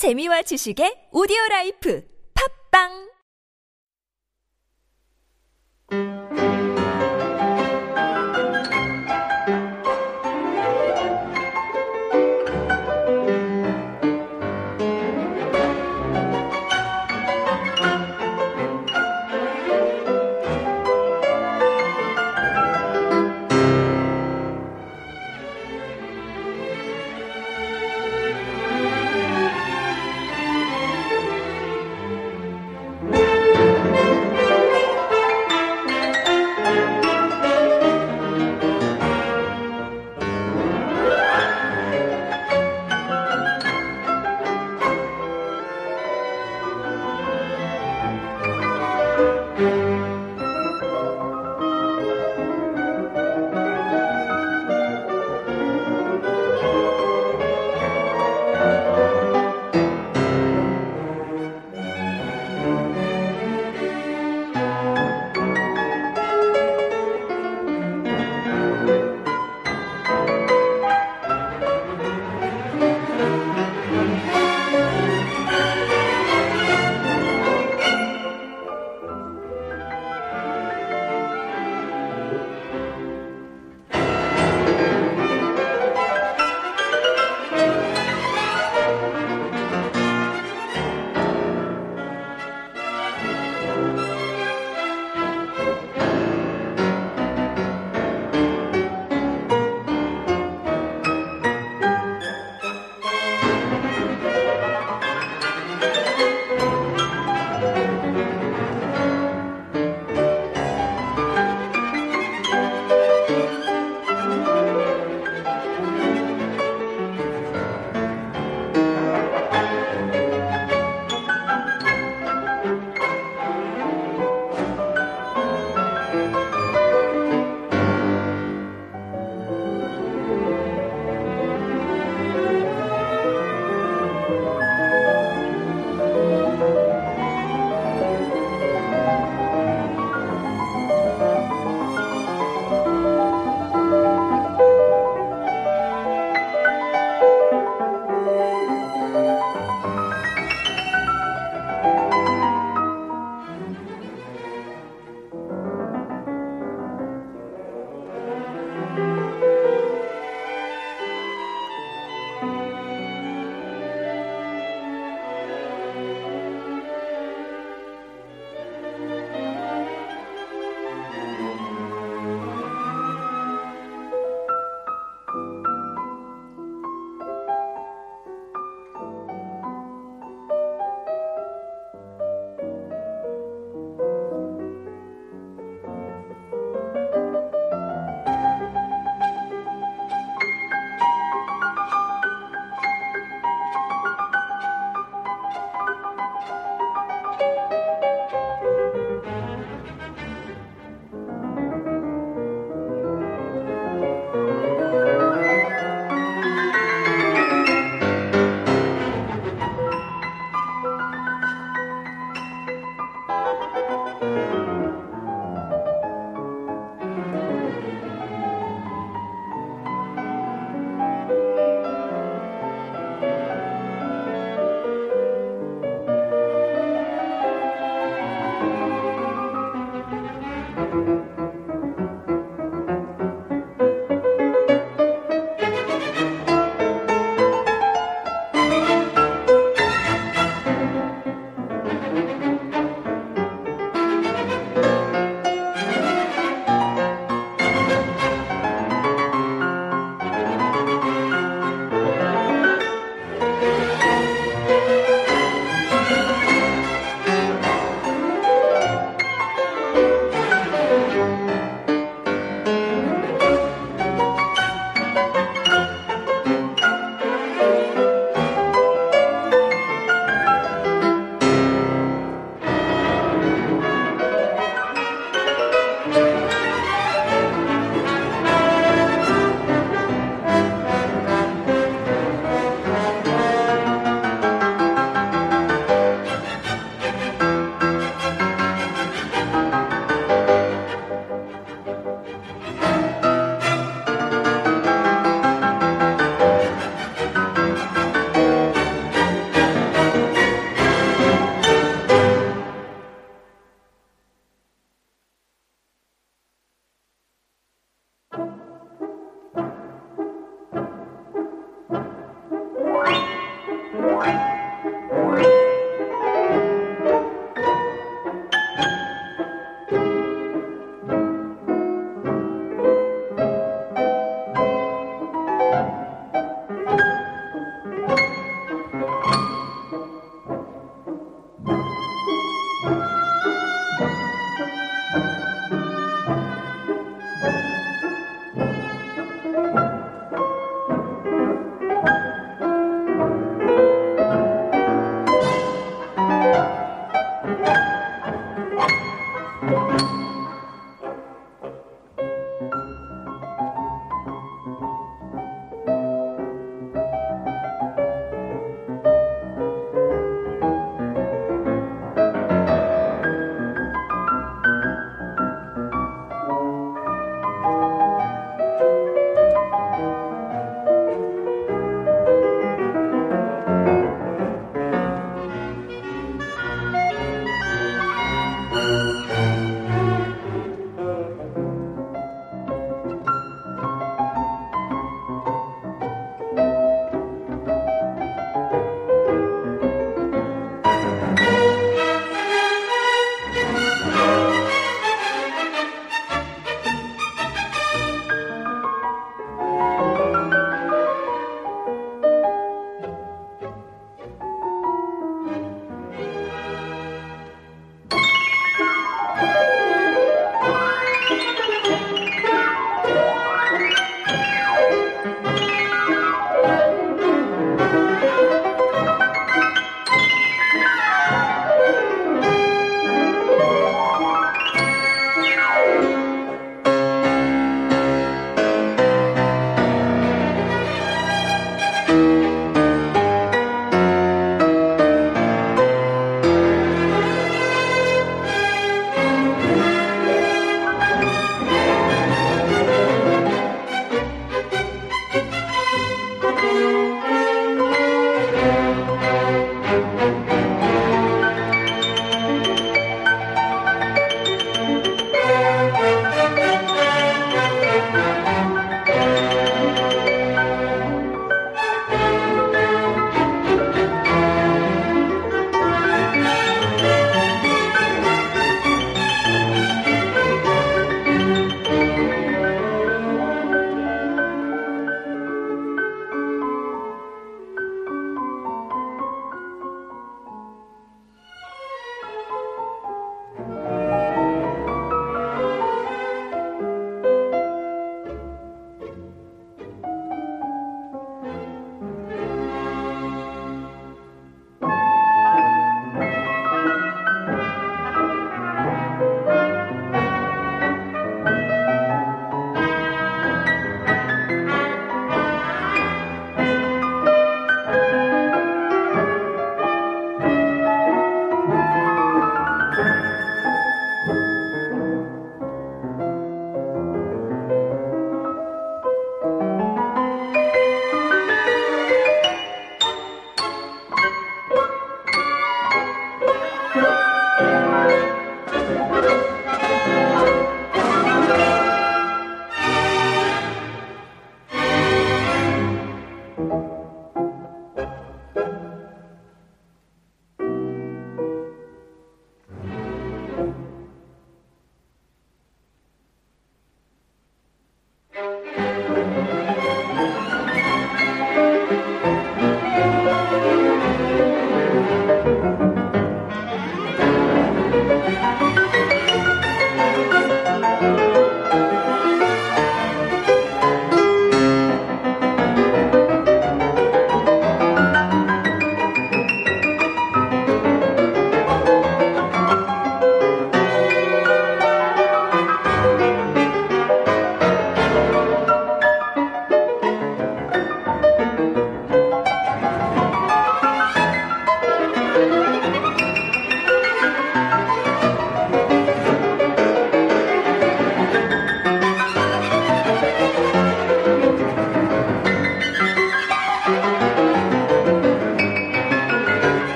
재미와 지식의 오디오 라이프. 팝빵!